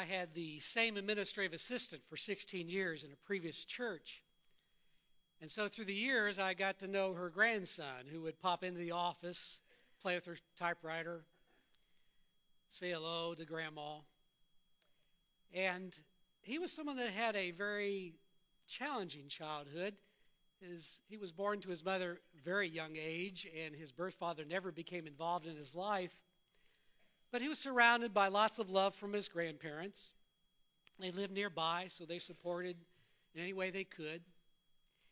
I had the same administrative assistant for 16 years in a previous church. And so through the years, I got to know her grandson who would pop into the office, play with her typewriter, say hello to grandma. And he was someone that had a very challenging childhood. His, he was born to his mother very young age, and his birth father never became involved in his life. But he was surrounded by lots of love from his grandparents. They lived nearby, so they supported in any way they could.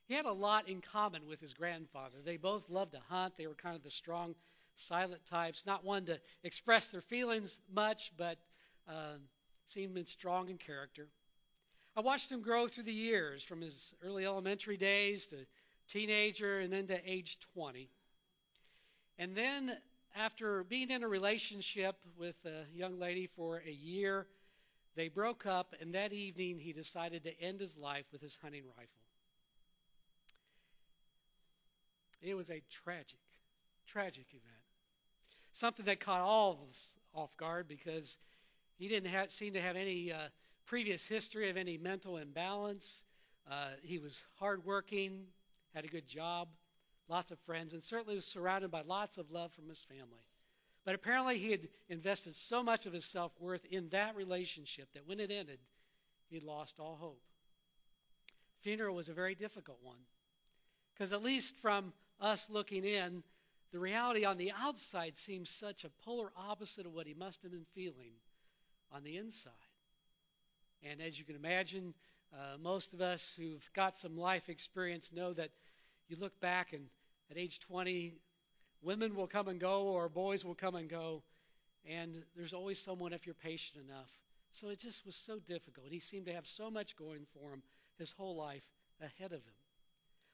He had a lot in common with his grandfather. They both loved to hunt. They were kind of the strong, silent types, not one to express their feelings much, but uh, seemed strong in character. I watched him grow through the years, from his early elementary days to teenager and then to age 20. And then, after being in a relationship with a young lady for a year, they broke up, and that evening he decided to end his life with his hunting rifle. It was a tragic, tragic event. Something that caught all of us off guard because he didn't have, seem to have any uh, previous history of any mental imbalance. Uh, he was hardworking, had a good job, lots of friends, and certainly was surrounded by lots of love from his family. But apparently, he had invested so much of his self worth in that relationship that when it ended, he lost all hope. Funeral was a very difficult one. Because, at least from us looking in, the reality on the outside seems such a polar opposite of what he must have been feeling on the inside. And as you can imagine, uh, most of us who've got some life experience know that you look back and at age 20, women will come and go or boys will come and go, and there's always someone if you're patient enough. So it just was so difficult. He seemed to have so much going for him his whole life ahead of him.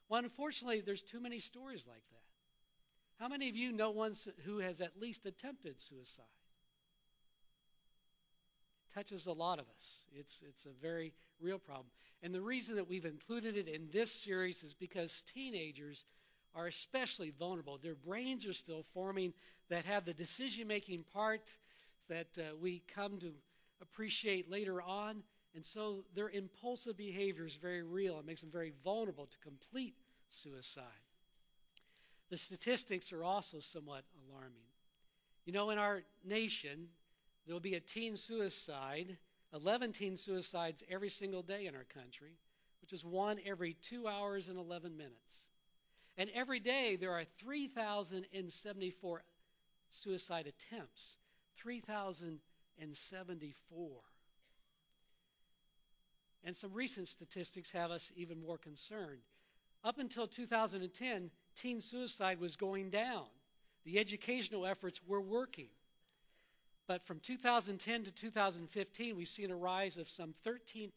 Well, unfortunately, there's too many stories like that. How many of you know one who has at least attempted suicide? It touches a lot of us. It's, it's a very real problem. And the reason that we've included it in this series is because teenagers are especially vulnerable. Their brains are still forming that have the decision making part that uh, we come to appreciate later on. And so their impulsive behavior is very real. It makes them very vulnerable to complete suicide. The statistics are also somewhat alarming. You know, in our nation, there will be a teen suicide, 11 teen suicides every single day in our country, which is one every two hours and 11 minutes. And every day there are 3,074 suicide attempts. 3,074. And some recent statistics have us even more concerned. Up until 2010, teen suicide was going down. The educational efforts were working. But from 2010 to 2015, we've seen a rise of some 13%.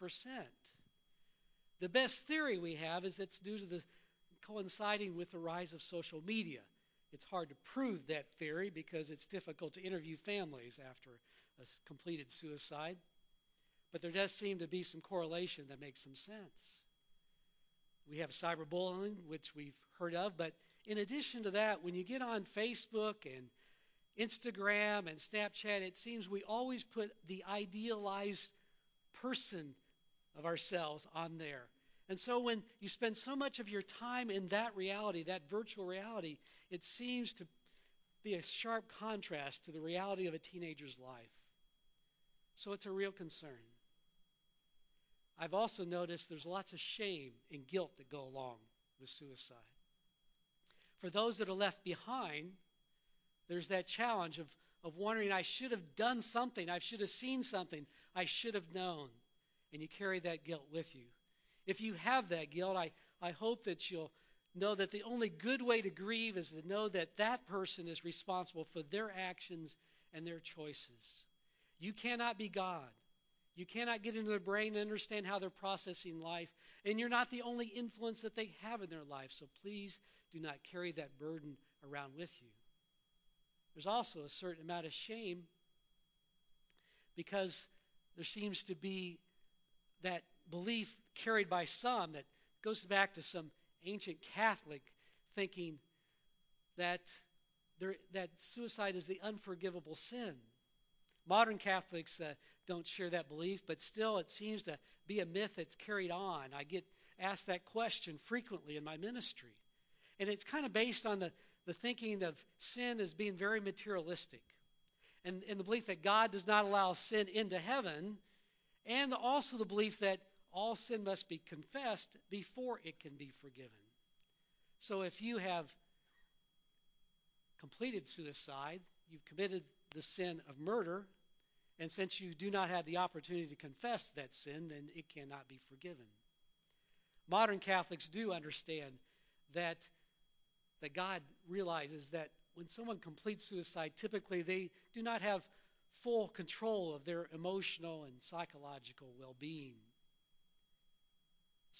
The best theory we have is it's due to the coinciding with the rise of social media. It's hard to prove that theory because it's difficult to interview families after a completed suicide. But there does seem to be some correlation that makes some sense. We have cyberbullying, which we've heard of, but in addition to that, when you get on Facebook and Instagram and Snapchat, it seems we always put the idealized person of ourselves on there. And so when you spend so much of your time in that reality, that virtual reality, it seems to be a sharp contrast to the reality of a teenager's life. So it's a real concern. I've also noticed there's lots of shame and guilt that go along with suicide. For those that are left behind, there's that challenge of, of wondering, I should have done something, I should have seen something, I should have known. And you carry that guilt with you. If you have that guilt, I, I hope that you'll know that the only good way to grieve is to know that that person is responsible for their actions and their choices. You cannot be God. You cannot get into their brain and understand how they're processing life. And you're not the only influence that they have in their life. So please do not carry that burden around with you. There's also a certain amount of shame because there seems to be that belief carried by some that goes back to some ancient Catholic thinking that there, that suicide is the unforgivable sin. Modern Catholics uh, don't share that belief, but still it seems to be a myth that's carried on. I get asked that question frequently in my ministry. And it's kind of based on the, the thinking of sin as being very materialistic. And, and the belief that God does not allow sin into heaven, and also the belief that all sin must be confessed before it can be forgiven. So if you have completed suicide, you've committed the sin of murder, and since you do not have the opportunity to confess that sin, then it cannot be forgiven. Modern Catholics do understand that that God realizes that when someone completes suicide, typically they do not have full control of their emotional and psychological well-being.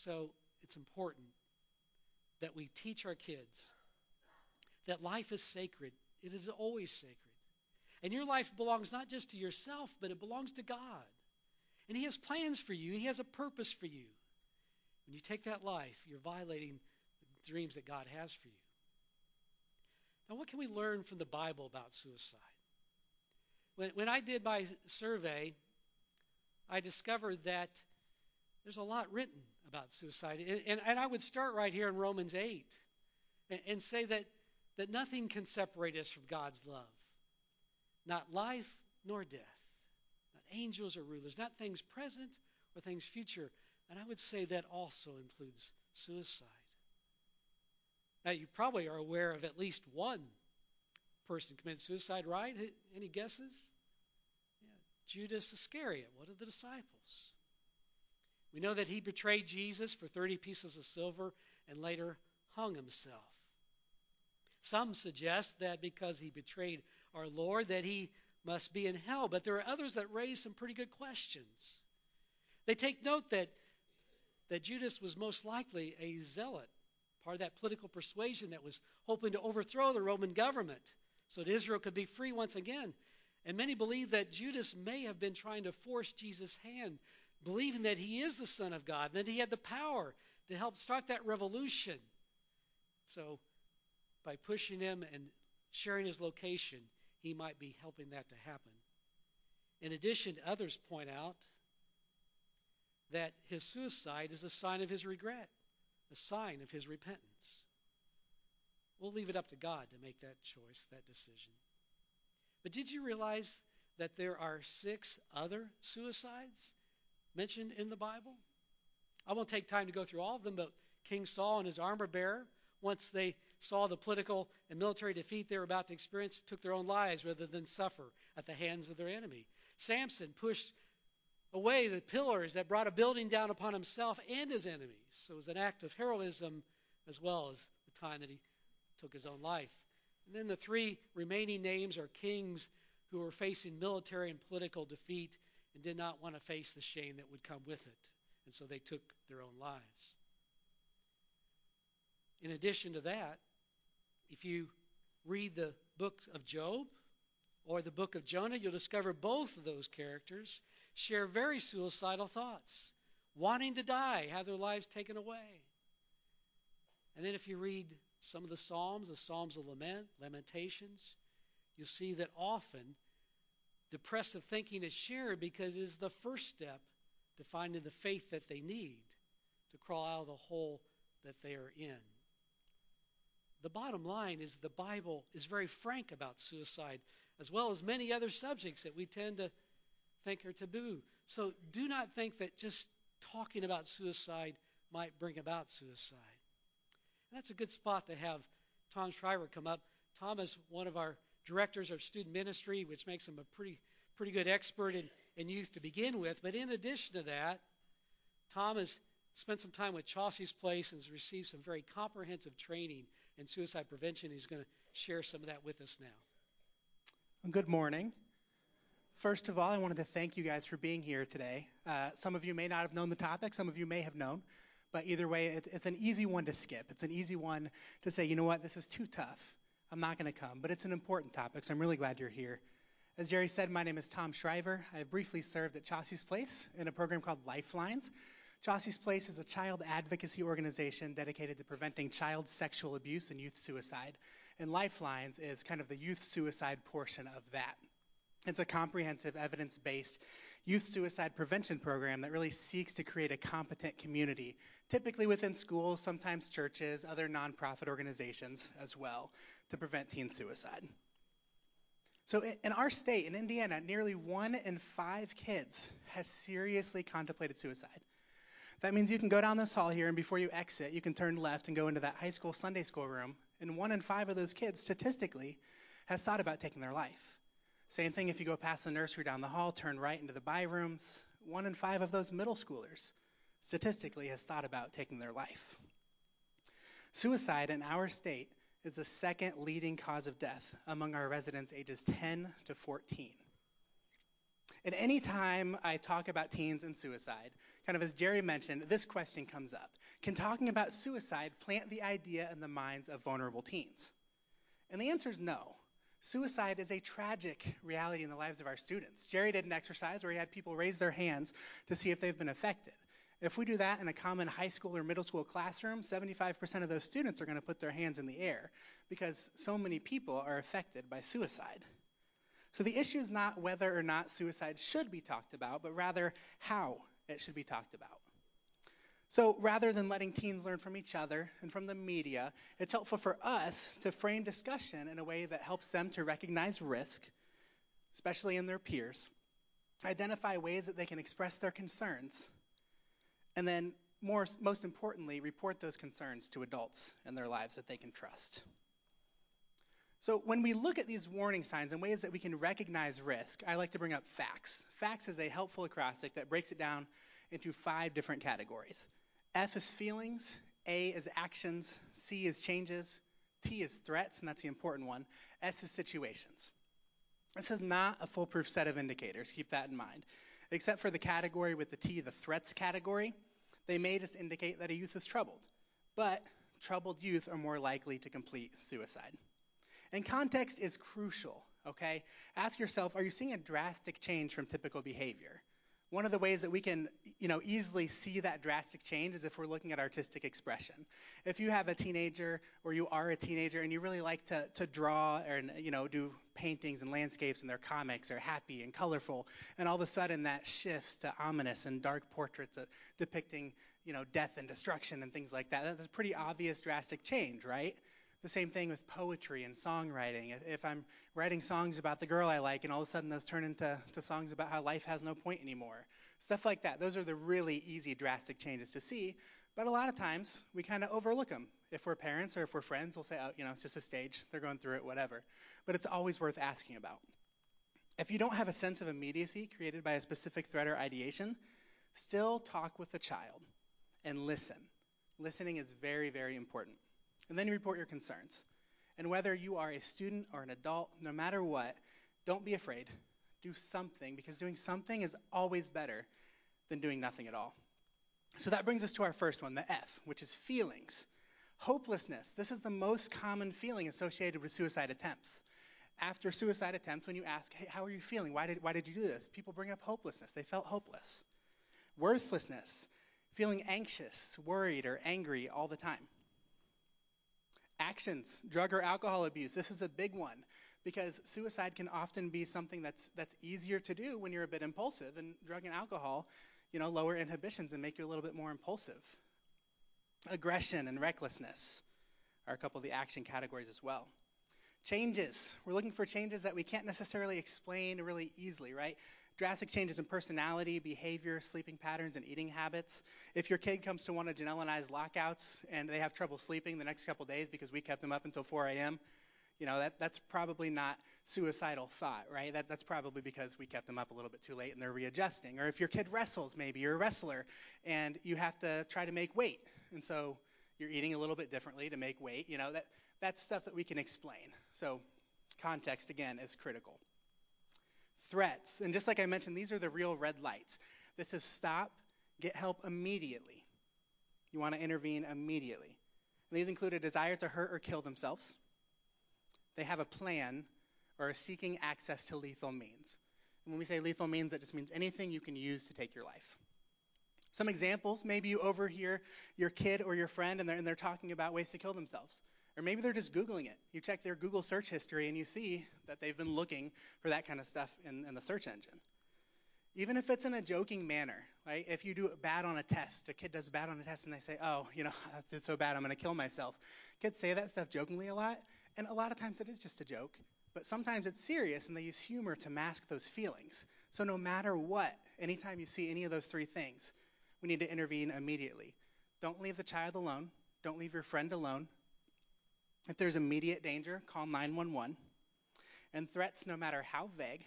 So it's important that we teach our kids that life is sacred. It is always sacred. And your life belongs not just to yourself, but it belongs to God. And He has plans for you, He has a purpose for you. When you take that life, you're violating the dreams that God has for you. Now, what can we learn from the Bible about suicide? When, when I did my survey, I discovered that there's a lot written about suicide. And, and, and I would start right here in Romans 8 and, and say that, that nothing can separate us from God's love. Not life nor death. Not angels or rulers. Not things present or things future. And I would say that also includes suicide. Now, you probably are aware of at least one person committed suicide, right? Any guesses? Yeah, Judas Iscariot, one of the disciples. We know that he betrayed Jesus for 30 pieces of silver and later hung himself. Some suggest that because he betrayed our Lord that he must be in hell, but there are others that raise some pretty good questions. They take note that that Judas was most likely a zealot part of that political persuasion that was hoping to overthrow the Roman government so that Israel could be free once again. And many believe that Judas may have been trying to force Jesus' hand, believing that he is the Son of God, and that he had the power to help start that revolution. So, by pushing him and sharing his location, he might be helping that to happen. In addition, others point out that his suicide is a sign of his regret a sign of his repentance. We'll leave it up to God to make that choice, that decision. But did you realize that there are six other suicides mentioned in the Bible? I won't take time to go through all of them, but King Saul and his armor bearer, once they saw the political and military defeat they were about to experience, took their own lives rather than suffer at the hands of their enemy. Samson pushed away the pillars that brought a building down upon himself and his enemies. So it was an act of heroism as well as the time that he took his own life. And then the three remaining names are kings who were facing military and political defeat and did not want to face the shame that would come with it. And so they took their own lives. In addition to that, if you read the book of Job or the book of Jonah, you'll discover both of those characters share very suicidal thoughts, wanting to die, have their lives taken away. And then if you read some of the Psalms, the Psalms of Lament, Lamentations, you'll see that often depressive thinking is shared because it is the first step to finding the faith that they need to crawl out of the hole that they are in. The bottom line is the Bible is very frank about suicide, as well as many other subjects that we tend to think are taboo. So do not think that just talking about suicide might bring about suicide. And that's a good spot to have Tom Shriver come up. Tom is one of our directors of student ministry, which makes him a pretty pretty good expert in, in youth to begin with. But in addition to that, Tom has spent some time with Chaucie's Place and has received some very comprehensive training in suicide prevention. He's going to share some of that with us now. Good morning. First of all, I wanted to thank you guys for being here today. Uh, some of you may not have known the topic, some of you may have known, but either way, it, it's an easy one to skip. It's an easy one to say, you know what, this is too tough. I'm not going to come, but it's an important topic, so I'm really glad you're here. As Jerry said, my name is Tom Shriver. I have briefly served at Chaucie's Place in a program called Lifelines. Chaucie's Place is a child advocacy organization dedicated to preventing child sexual abuse and youth suicide. And Lifelines is kind of the youth suicide portion of that. It's a comprehensive, evidence based youth suicide prevention program that really seeks to create a competent community, typically within schools, sometimes churches, other nonprofit organizations as well, to prevent teen suicide. So, in our state, in Indiana, nearly one in five kids has seriously contemplated suicide. That means you can go down this hall here, and before you exit, you can turn left and go into that high school Sunday school room. And one in five of those kids, statistically, has thought about taking their life. Same thing if you go past the nursery down the hall, turn right into the by rooms. One in five of those middle schoolers, statistically, has thought about taking their life. Suicide in our state is the second leading cause of death among our residents ages 10 to 14. And any time I talk about teens and suicide, kind of as Jerry mentioned, this question comes up. Can talking about suicide plant the idea in the minds of vulnerable teens? And the answer is no. Suicide is a tragic reality in the lives of our students. Jerry did an exercise where he had people raise their hands to see if they've been affected. If we do that in a common high school or middle school classroom, 75% of those students are going to put their hands in the air because so many people are affected by suicide. So the issue is not whether or not suicide should be talked about, but rather how it should be talked about. So rather than letting teens learn from each other and from the media, it's helpful for us to frame discussion in a way that helps them to recognize risk, especially in their peers, identify ways that they can express their concerns, and then more, most importantly, report those concerns to adults in their lives that they can trust. So when we look at these warning signs and ways that we can recognize risk, I like to bring up FACTS. FACTS is a helpful acrostic that breaks it down into five different categories. F is feelings, A is actions, C is changes, T is threats, and that's the important one, S is situations. This is not a foolproof set of indicators, keep that in mind. Except for the category with the T, the threats category, they may just indicate that a youth is troubled. But troubled youth are more likely to complete suicide. And context is crucial, okay? Ask yourself, are you seeing a drastic change from typical behavior? One of the ways that we can, you know, easily see that drastic change is if we're looking at artistic expression. If you have a teenager or you are a teenager and you really like to, to draw and, you know, do paintings and landscapes and their comics are happy and colorful, and all of a sudden that shifts to ominous and dark portraits depicting, you know, death and destruction and things like that. That's a pretty obvious drastic change, right? The same thing with poetry and songwriting. If I'm writing songs about the girl I like and all of a sudden those turn into to songs about how life has no point anymore, stuff like that. Those are the really easy, drastic changes to see. But a lot of times we kind of overlook them. If we're parents or if we're friends, we'll say, oh, you know, it's just a stage. They're going through it, whatever. But it's always worth asking about. If you don't have a sense of immediacy created by a specific threat or ideation, still talk with the child and listen. Listening is very, very important and then you report your concerns. And whether you are a student or an adult, no matter what, don't be afraid. Do something because doing something is always better than doing nothing at all. So that brings us to our first one, the F, which is feelings. Hopelessness. This is the most common feeling associated with suicide attempts. After suicide attempts, when you ask, hey, how are you feeling? Why did, why did you do this? People bring up hopelessness. They felt hopeless. Worthlessness. Feeling anxious, worried, or angry all the time. Actions, drug or alcohol abuse. This is a big one because suicide can often be something that's that's easier to do when you're a bit impulsive and drug and alcohol, you know, lower inhibitions and make you a little bit more impulsive. Aggression and recklessness are a couple of the action categories as well. Changes. We're looking for changes that we can't necessarily explain really easily, right? Drastic changes in personality, behavior, sleeping patterns, and eating habits. If your kid comes to one of Janelle and I's lockouts and they have trouble sleeping the next couple days because we kept them up until 4 a.m., you know, that, that's probably not suicidal thought, right? That, that's probably because we kept them up a little bit too late and they're readjusting. Or if your kid wrestles, maybe you're a wrestler and you have to try to make weight. And so you're eating a little bit differently to make weight. You know, that, that's stuff that we can explain. So context, again, is critical threats. And just like I mentioned, these are the real red lights. This is stop, get help immediately. You want to intervene immediately. And these include a desire to hurt or kill themselves. They have a plan or are seeking access to lethal means. And when we say lethal means, that just means anything you can use to take your life. Some examples maybe you overhear your kid or your friend and they're, and they're talking about ways to kill themselves. Or maybe they're just Googling it. You check their Google search history and you see that they've been looking for that kind of stuff in, in the search engine. Even if it's in a joking manner, right? If you do bad on a test, a kid does bad on a test and they say, oh, you know, that's so bad, I'm going to kill myself. Kids say that stuff jokingly a lot, and a lot of times it is just a joke. But sometimes it's serious and they use humor to mask those feelings. So no matter what, anytime you see any of those three things, we need to intervene immediately. Don't leave the child alone. Don't leave your friend alone. If there's immediate danger, call 911. And threats, no matter how vague,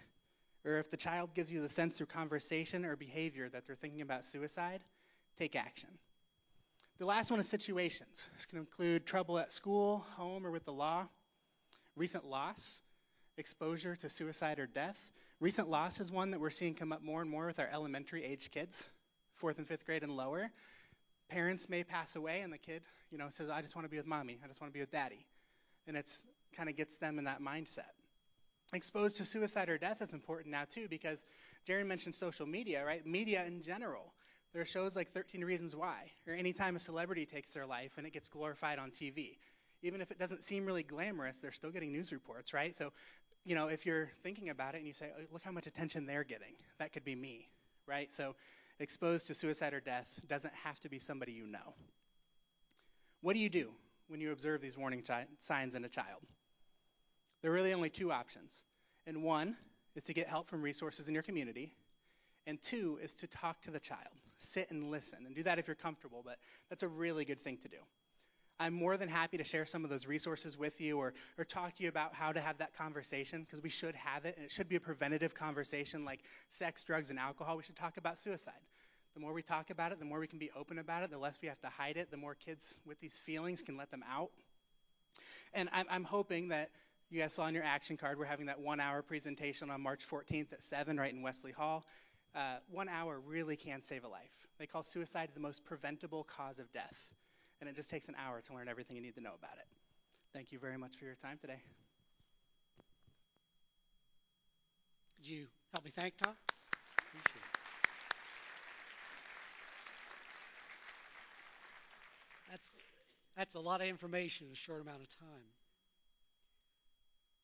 or if the child gives you the sense through conversation or behavior that they're thinking about suicide, take action. The last one is situations. This can include trouble at school, home, or with the law, recent loss, exposure to suicide or death. Recent loss is one that we're seeing come up more and more with our elementary age kids, fourth and fifth grade and lower. Parents may pass away and the kid, you know, says, I just want to be with mommy. I just want to be with daddy. And it's kind of gets them in that mindset. Exposed to suicide or death is important now too because Jerry mentioned social media, right? Media in general. There are shows like 13 Reasons Why, or anytime a celebrity takes their life and it gets glorified on TV. Even if it doesn't seem really glamorous, they're still getting news reports, right? So you know, if you're thinking about it and you say, oh, look how much attention they're getting, that could be me, right? So exposed to suicide or death doesn't have to be somebody you know. What do you do when you observe these warning chi- signs in a child? There are really only two options. And one is to get help from resources in your community, and two is to talk to the child. Sit and listen, and do that if you're comfortable, but that's a really good thing to do. I'm more than happy to share some of those resources with you or, or talk to you about how to have that conversation because we should have it, and it should be a preventative conversation like sex, drugs, and alcohol. We should talk about suicide. The more we talk about it, the more we can be open about it, the less we have to hide it, the more kids with these feelings can let them out. And I'm, I'm hoping that you guys saw on your action card, we're having that one hour presentation on March 14th at 7 right in Wesley Hall. Uh, one hour really can save a life. They call suicide the most preventable cause of death and it just takes an hour to learn everything you need to know about it. Thank you very much for your time today. Could you help me thank Tom? Appreciate it. That's that's a lot of information in a short amount of time.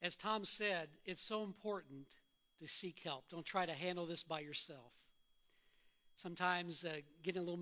As Tom said, it's so important to seek help. Don't try to handle this by yourself. Sometimes uh, getting a little